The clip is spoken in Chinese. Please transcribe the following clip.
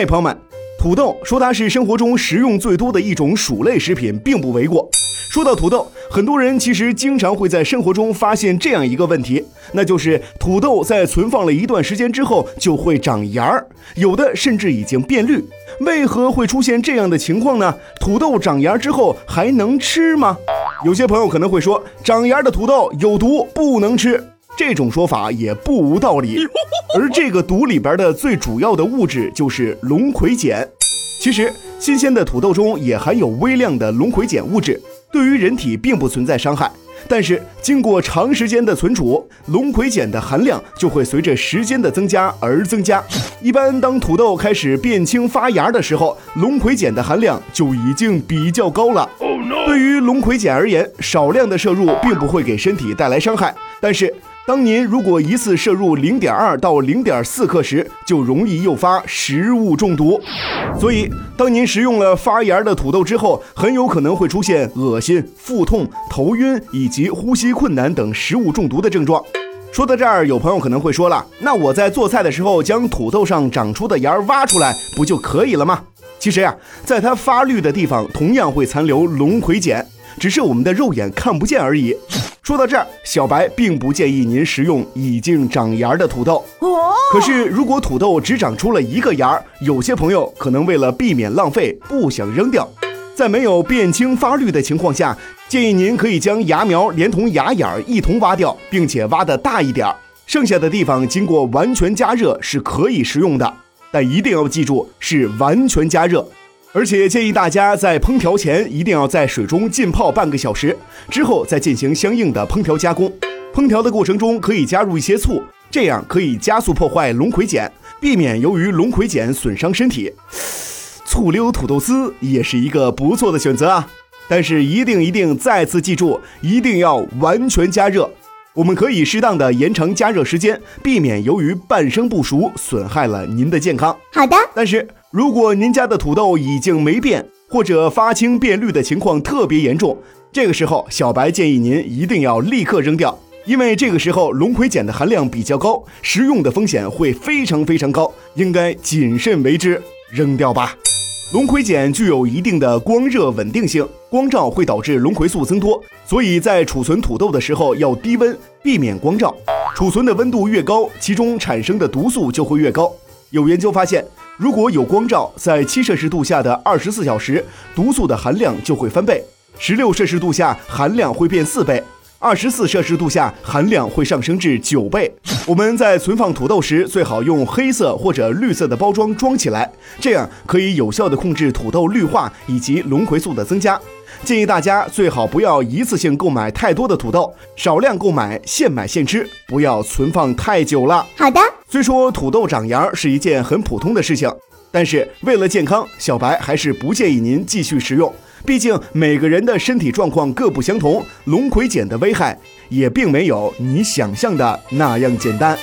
哎，朋友们，土豆说它是生活中食用最多的一种薯类食品，并不为过。说到土豆，很多人其实经常会在生活中发现这样一个问题，那就是土豆在存放了一段时间之后就会长芽儿，有的甚至已经变绿。为何会出现这样的情况呢？土豆长芽之后还能吃吗？有些朋友可能会说，长芽的土豆有毒，不能吃。这种说法也不无道理。而这个毒里边的最主要的物质就是龙葵碱。其实，新鲜的土豆中也含有微量的龙葵碱物质。对于人体并不存在伤害，但是经过长时间的存储，龙葵碱的含量就会随着时间的增加而增加。一般当土豆开始变青发芽的时候，龙葵碱的含量就已经比较高了。对于龙葵碱而言，少量的摄入并不会给身体带来伤害，但是。当您如果一次摄入零点二到零点四克时，就容易诱发食物中毒。所以，当您食用了发芽的土豆之后，很有可能会出现恶心、腹痛、头晕以及呼吸困难等食物中毒的症状。说到这儿，有朋友可能会说了，那我在做菜的时候将土豆上长出的芽挖出来不就可以了吗？其实呀，在它发绿的地方同样会残留龙葵碱，只是我们的肉眼看不见而已。说到这儿，小白并不建议您食用已经长芽的土豆。哦，可是如果土豆只长出了一个芽，有些朋友可能为了避免浪费，不想扔掉，在没有变青发绿的情况下，建议您可以将芽苗连同芽眼儿一同挖掉，并且挖的大一点儿，剩下的地方经过完全加热是可以食用的，但一定要记住是完全加热。而且建议大家在烹调前一定要在水中浸泡半个小时，之后再进行相应的烹调加工。烹调的过程中可以加入一些醋，这样可以加速破坏龙葵碱，避免由于龙葵碱损伤身体。醋溜土豆丝也是一个不错的选择啊！但是一定一定再次记住，一定要完全加热。我们可以适当的延长加热时间，避免由于半生不熟损害了您的健康。好的，但是。如果您家的土豆已经霉变或者发青变绿的情况特别严重，这个时候小白建议您一定要立刻扔掉，因为这个时候龙葵碱的含量比较高，食用的风险会非常非常高，应该谨慎为之，扔掉吧。龙葵碱具有一定的光热稳定性，光照会导致龙葵素增多，所以在储存土豆的时候要低温，避免光照。储存的温度越高，其中产生的毒素就会越高。有研究发现。如果有光照，在七摄氏度下的二十四小时，毒素的含量就会翻倍；十六摄氏度下含量会变四倍；二十四摄氏度下含量会上升至九倍。我们在存放土豆时，最好用黑色或者绿色的包装装起来，这样可以有效的控制土豆绿化以及龙葵素的增加。建议大家最好不要一次性购买太多的土豆，少量购买，现买现吃，不要存放太久了。好的。虽说土豆长芽是一件很普通的事情，但是为了健康，小白还是不建议您继续食用。毕竟每个人的身体状况各不相同，龙葵碱的危害也并没有你想象的那样简单。